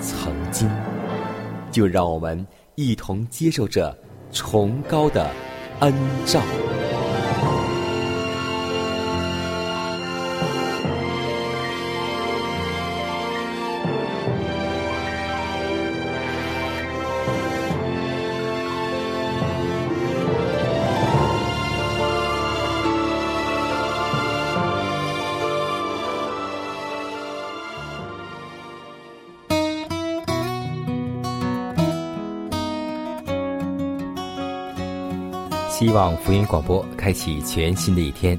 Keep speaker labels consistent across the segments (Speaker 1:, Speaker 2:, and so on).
Speaker 1: 曾经，就让我们一同接受这崇高的恩照。望福音广播开启全新的一天，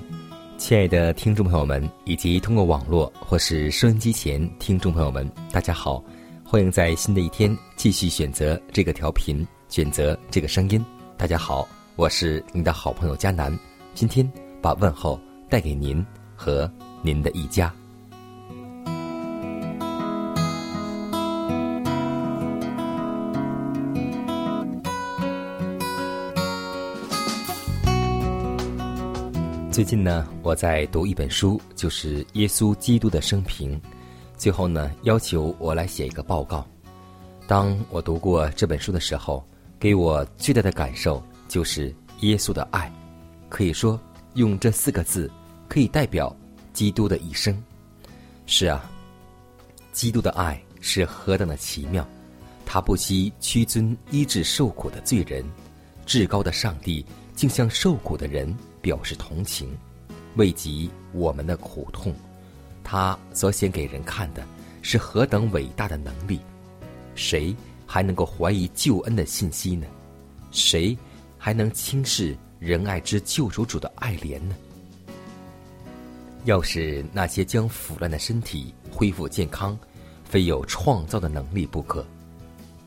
Speaker 1: 亲爱的听众朋友们，以及通过网络或是收音机前听众朋友们，大家好，欢迎在新的一天继续选择这个调频，选择这个声音。大家好，我是您的好朋友佳南，今天把问候带给您和您的一家。最近呢，我在读一本书，就是耶稣基督的生平。最后呢，要求我来写一个报告。当我读过这本书的时候，给我最大的感受就是耶稣的爱。可以说，用这四个字可以代表基督的一生。是啊，基督的爱是何等的奇妙！他不惜屈尊医治受苦的罪人，至高的上帝竟向受苦的人表示同情，慰藉我们的苦痛。他所显给人看的是何等伟大的能力！谁还能够怀疑救恩的信息呢？谁还能轻视仁爱之救赎主的爱怜呢？要是那些将腐烂的身体恢复健康，非有创造的能力不可。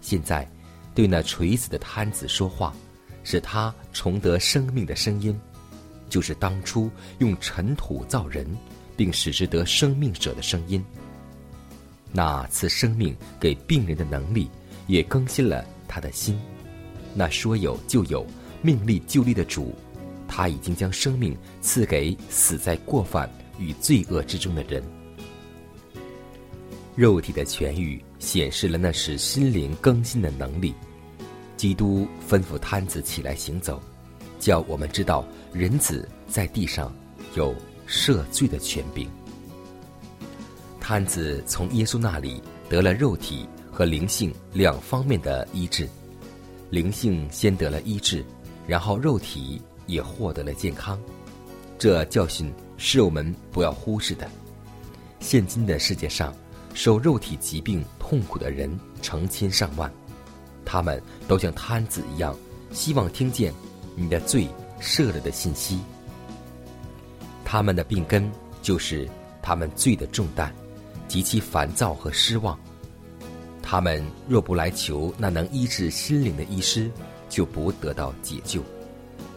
Speaker 1: 现在，对那垂死的瘫子说话，使他重得生命的声音，就是当初用尘土造人，并使之得生命者的声音。那赐生命给病人的能力，也更新了他的心。那说有就有、命立就立的主，他已经将生命赐给死在过犯与罪恶之中的人。肉体的痊愈显示了那使心灵更新的能力。基督吩咐瘫子起来行走，叫我们知道人子在地上有赦罪的权柄。瘫子从耶稣那里得了肉体和灵性两方面的医治，灵性先得了医治，然后肉体也获得了健康。这教训是我们不要忽视的。现今的世界上，受肉体疾病痛苦的人成千上万，他们都像瘫子一样，希望听见你的罪赦了的信息。他们的病根就是他们罪的重担，极其烦躁和失望。他们若不来求那能医治心灵的医师，就不得到解救。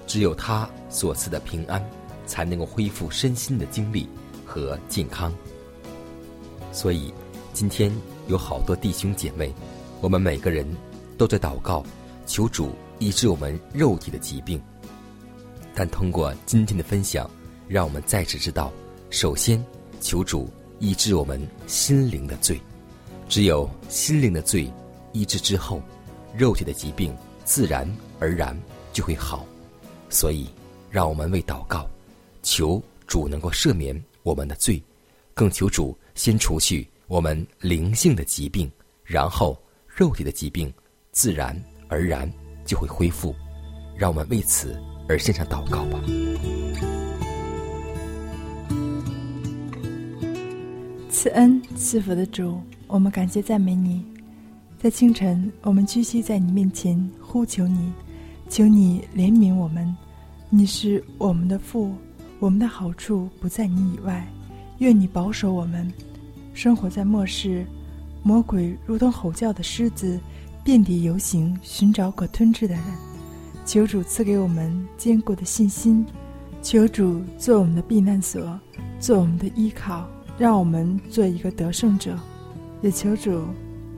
Speaker 1: 只有他所赐的平安，才能够恢复身心的精力和健康。所以，今天有好多弟兄姐妹，我们每个人都在祷告，求主医治我们肉体的疾病。但通过今天的分享，让我们再次知道，首先求主医治我们心灵的罪。只有心灵的罪医治之后，肉体的疾病自然而然就会好。所以，让我们为祷告，求主能够赦免我们的罪，更求主先除去我们灵性的疾病，然后肉体的疾病自然而然就会恢复。让我们为此而献上祷告吧。
Speaker 2: 赐恩赐福的主，我们感谢赞美你。在清晨，我们屈膝在你面前呼求你，求你怜悯我们。你是我们的父，我们的好处不在你以外。愿你保守我们，生活在末世，魔鬼如同吼叫的狮子，遍地游行，寻找可吞吃的人。求主赐给我们坚固的信心，求主做我们的避难所，做我们的依靠。让我们做一个得胜者，也求主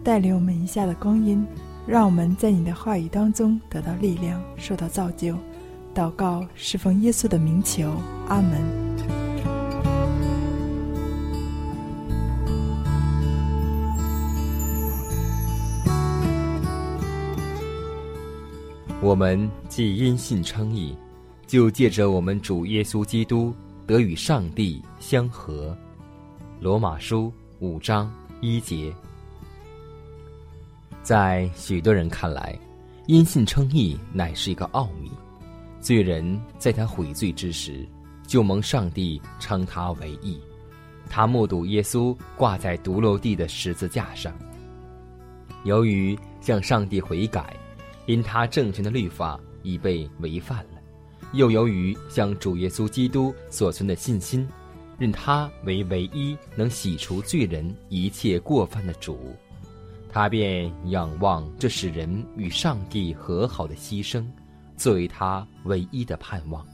Speaker 2: 带领我们一下的光阴，让我们在你的话语当中得到力量，受到造就。祷告是奉耶稣的名求，阿门。
Speaker 1: 我们既因信称义，就借着我们主耶稣基督得与上帝相合。罗马书五章一节，在许多人看来，因信称义乃是一个奥秘。罪人在他悔罪之时，就蒙上帝称他为义。他目睹耶稣挂在独楼地的十字架上。由于向上帝悔改，因他政权的律法已被违犯了；又由于向主耶稣基督所存的信心。认他为唯一能洗除罪人一切过犯的主，他便仰望这使人与上帝和好的牺牲，作为他唯一的盼望。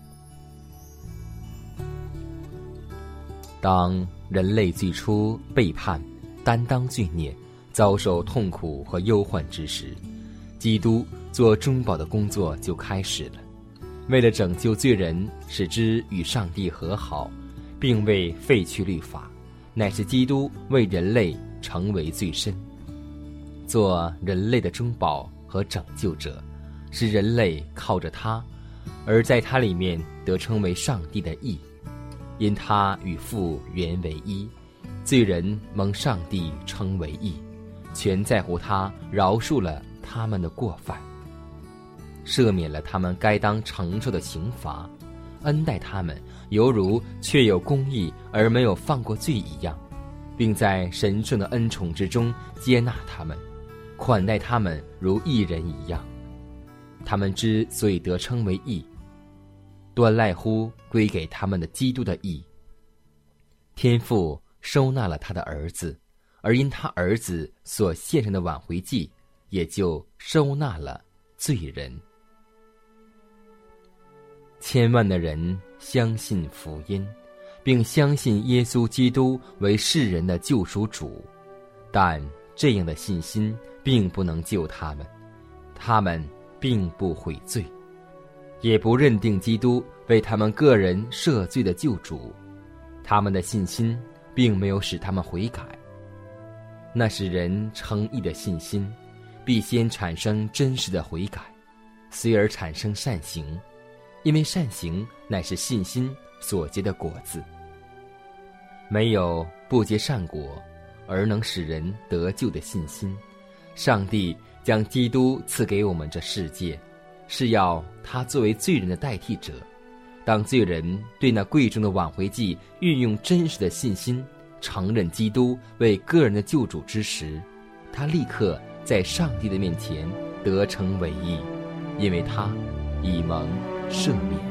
Speaker 1: 当人类最初背叛、担当罪孽、遭受痛苦和忧患之时，基督做中保的工作就开始了，为了拯救罪人，使之与上帝和好。并未废去律法，乃是基督为人类成为最深，做人类的中保和拯救者，使人类靠着他，而在他里面得称为上帝的义，因他与父原为一，罪人蒙上帝称为义，全在乎他饶恕了他们的过犯，赦免了他们该当承受的刑罚，恩待他们。犹如确有公义而没有放过罪一样，并在神圣的恩宠之中接纳他们，款待他们如一人一样。他们之所以得称为义，端赖乎归给他们的基督的义。天父收纳了他的儿子，而因他儿子所献上的挽回祭，也就收纳了罪人。千万的人相信福音，并相信耶稣基督为世人的救赎主，但这样的信心并不能救他们，他们并不悔罪，也不认定基督为他们个人赦罪的救主，他们的信心并没有使他们悔改。那是人称义的信心，必先产生真实的悔改，随而产生善行。因为善行乃是信心所结的果子，没有不结善果而能使人得救的信心。上帝将基督赐给我们这世界，是要他作为罪人的代替者。当罪人对那贵重的挽回祭运用真实的信心，承认基督为个人的救主之时，他立刻在上帝的面前得成为义，因为他已蒙。赦免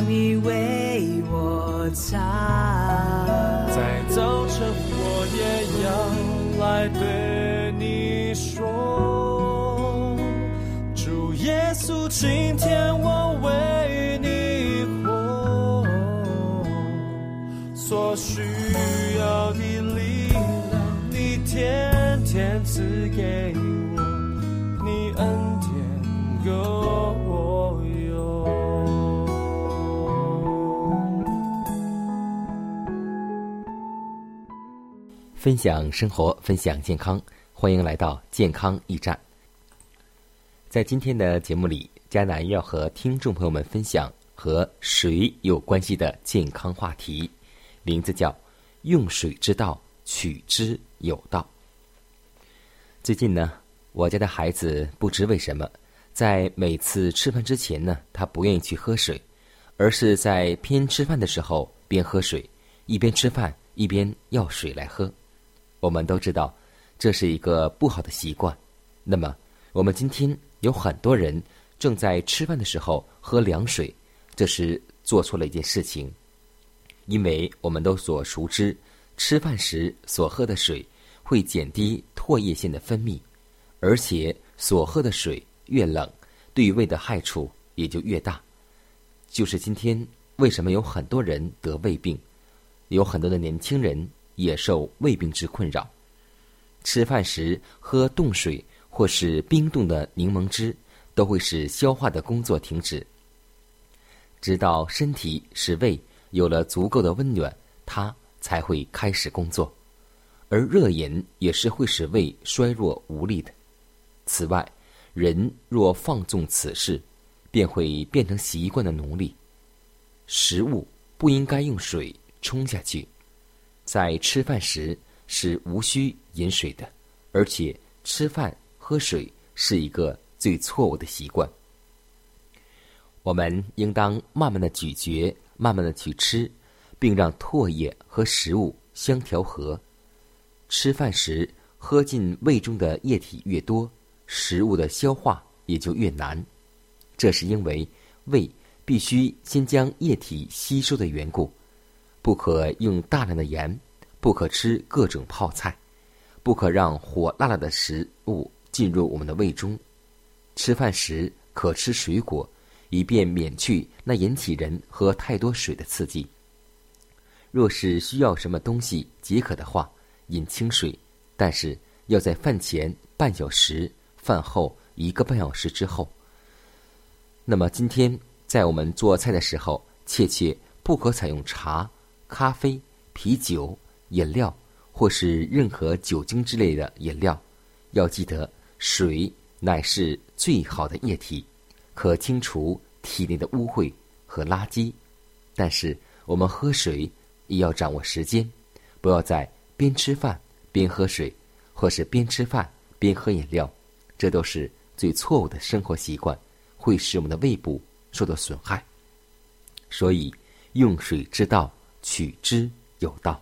Speaker 3: 你为我擦。
Speaker 4: 在早晨，我也要来对你说，主耶稣，今天我为你活，所需要的力量，你天天赐给我，你恩典够
Speaker 1: 分享生活，分享健康，欢迎来到健康驿站。在今天的节目里，迦南要和听众朋友们分享和水有关系的健康话题，名字叫“用水之道，取之有道”。最近呢，我家的孩子不知为什么，在每次吃饭之前呢，他不愿意去喝水，而是在边吃饭的时候边喝水，一边吃饭一边要水来喝。我们都知道，这是一个不好的习惯。那么，我们今天有很多人正在吃饭的时候喝凉水，这是做错了一件事情。因为我们都所熟知，吃饭时所喝的水会减低唾液腺的分泌，而且所喝的水越冷，对胃的害处也就越大。就是今天为什么有很多人得胃病，有很多的年轻人。也受胃病之困扰，吃饭时喝冻水或是冰冻的柠檬汁，都会使消化的工作停止。直到身体使胃有了足够的温暖，它才会开始工作。而热饮也是会使胃衰弱无力的。此外，人若放纵此事，便会变成习惯的奴隶。食物不应该用水冲下去。在吃饭时是无需饮水的，而且吃饭喝水是一个最错误的习惯。我们应当慢慢的咀嚼，慢慢的去吃，并让唾液和食物相调和。吃饭时喝进胃中的液体越多，食物的消化也就越难。这是因为胃必须先将液体吸收的缘故。不可用大量的盐，不可吃各种泡菜，不可让火辣辣的食物进入我们的胃中。吃饭时可吃水果，以便免去那引起人喝太多水的刺激。若是需要什么东西解渴的话，饮清水，但是要在饭前半小时、饭后一个半小时之后。那么今天
Speaker 5: 在我们做菜的时候，切切不可采用茶、咖啡、啤酒、饮料或是任何酒精之类的饮料。要记得，水乃是最好的液体，可清除体内的污秽和垃圾。但是，我们喝水也要掌握时间，不要在边吃饭边喝水，或是边吃饭边喝饮料，这都是最错误的生活习惯，会使我们的胃部受到损害。所以，用水之道，取之有道。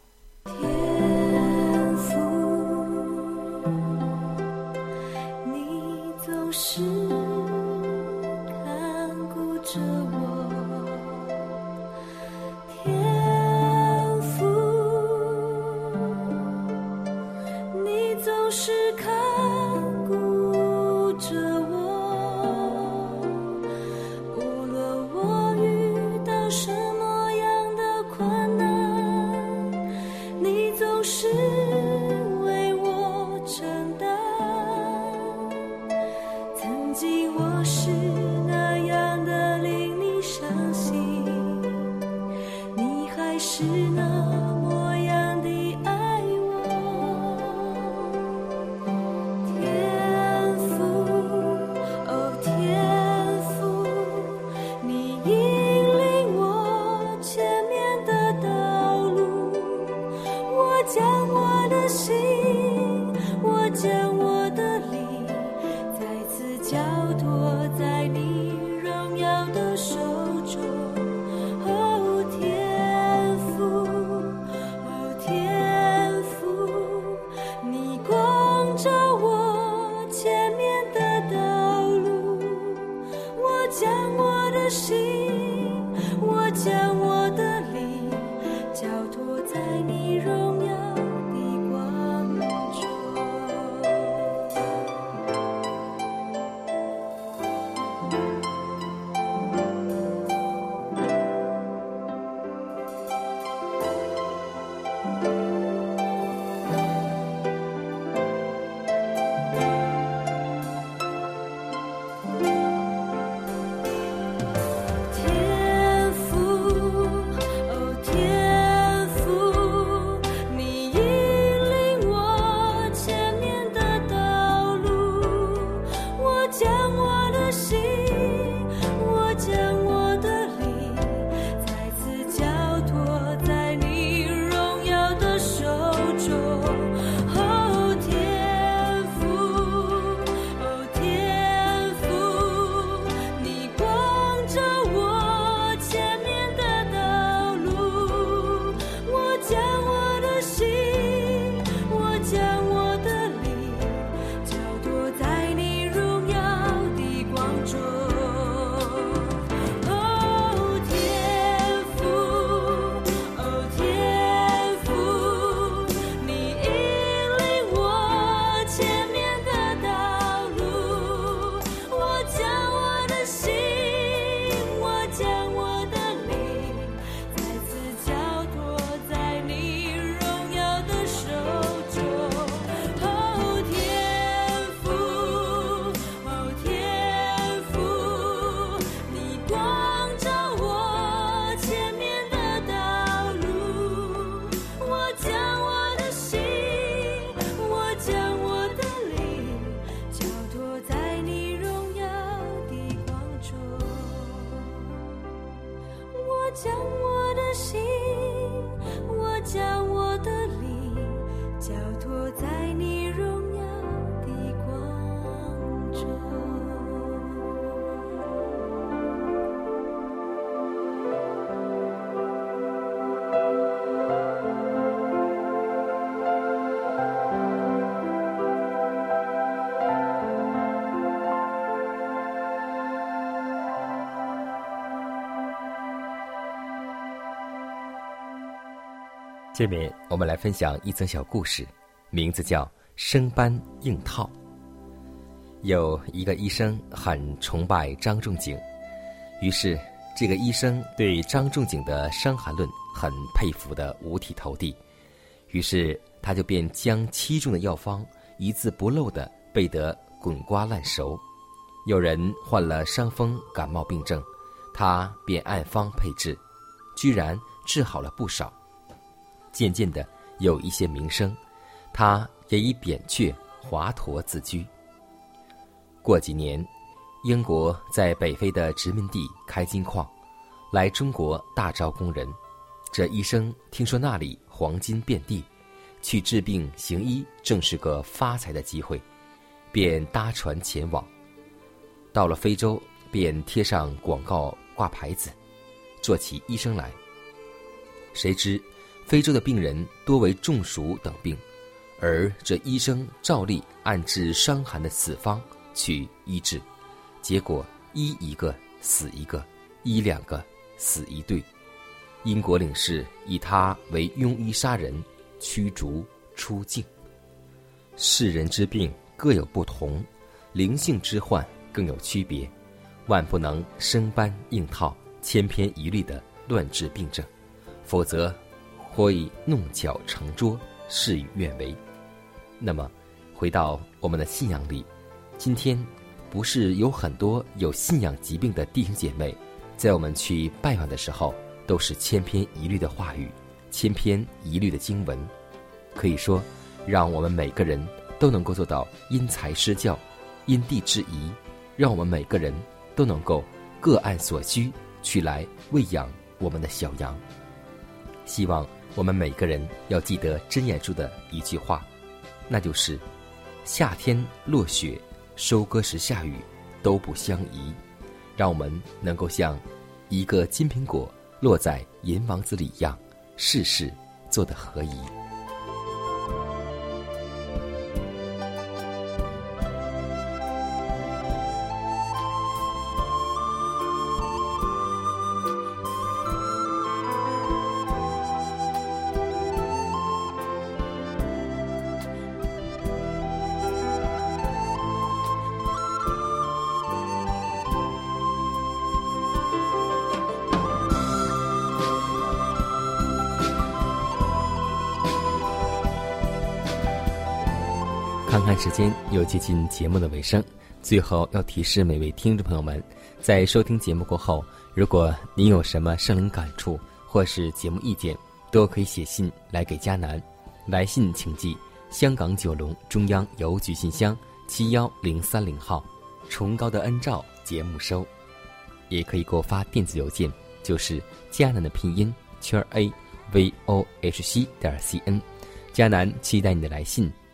Speaker 5: 下面我们来分享一则小故事，名字叫《生搬硬套》。有一个医生很崇拜张仲景，于是这个医生对张仲景的《伤寒论》很佩服的五体投地，于是他就便将其中的药方一字不漏的背得滚瓜烂熟。有人患了伤风感冒病症，他
Speaker 1: 便按方配治，居然治好了不少。渐渐的有一些名声，他也以扁鹊、华佗自居。过几年，英国在北非的殖民地开金矿，来中国大招工人。这医生听说那里黄金遍地，去治病行医正是个发财的机会，便搭船前往。到了非洲，便贴上广告挂牌子，做起医生来。谁知非洲的病人多为中暑等病，而这医生照例按治伤寒的死方去医治，结果医一个死一个，医两个死一对。英国领事以他为庸医杀人，驱逐出境。世人之病各有不同，灵性之患更有区别，万不能生搬硬套、千篇一律的乱治病症，否则会弄巧成拙，事与愿违。那么，回到我们的信仰里，今天不是有很多有信仰疾病的弟兄姐妹，在我们去拜访的时候。都是千篇一律的话语，千篇一律的经文，可以说，让我们每个人都能够做到因材施教，因地制宜，让我们每个人都能够各按所需去来喂养我们的小羊。希望我们每个人要记得真言书的一句话，那就是夏天落雪，收割时下雨，都不相宜。让我们能够像一个金苹果。落在银王子里一样，事事做得合宜。间，又接近节目的尾声。最后要提示每位听众朋友们，在收听节目过后，如果您有什么生灵感触或是节目意见，都可以写信来给佳楠。来信请寄香港九龙中央邮局信箱七幺零三零号，崇高的恩照节目收。也可以给我发电子邮件，就是佳楠的拼音圈 a v o h c 点 c n。佳楠期待你的来信。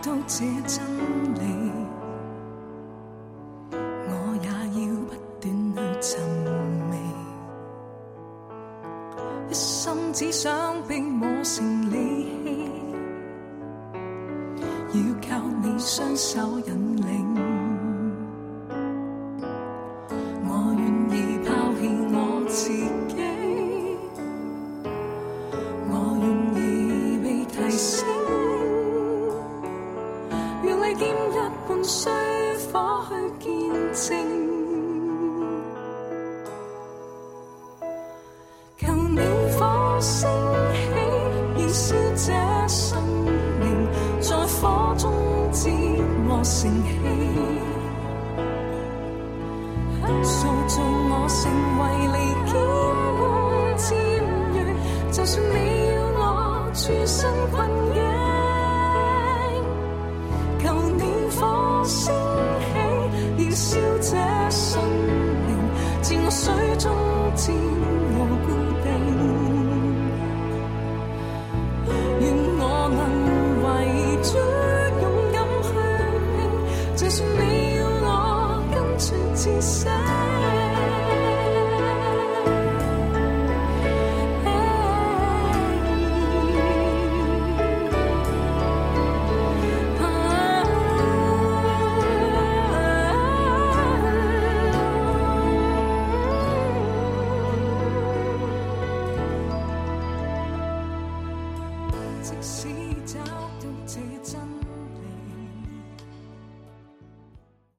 Speaker 6: 到这真理，我也要不断去寻味。一心只想被磨成利器，要靠你双手引领。你要我全身困影，求你火升起，燃烧这生命，情水中战。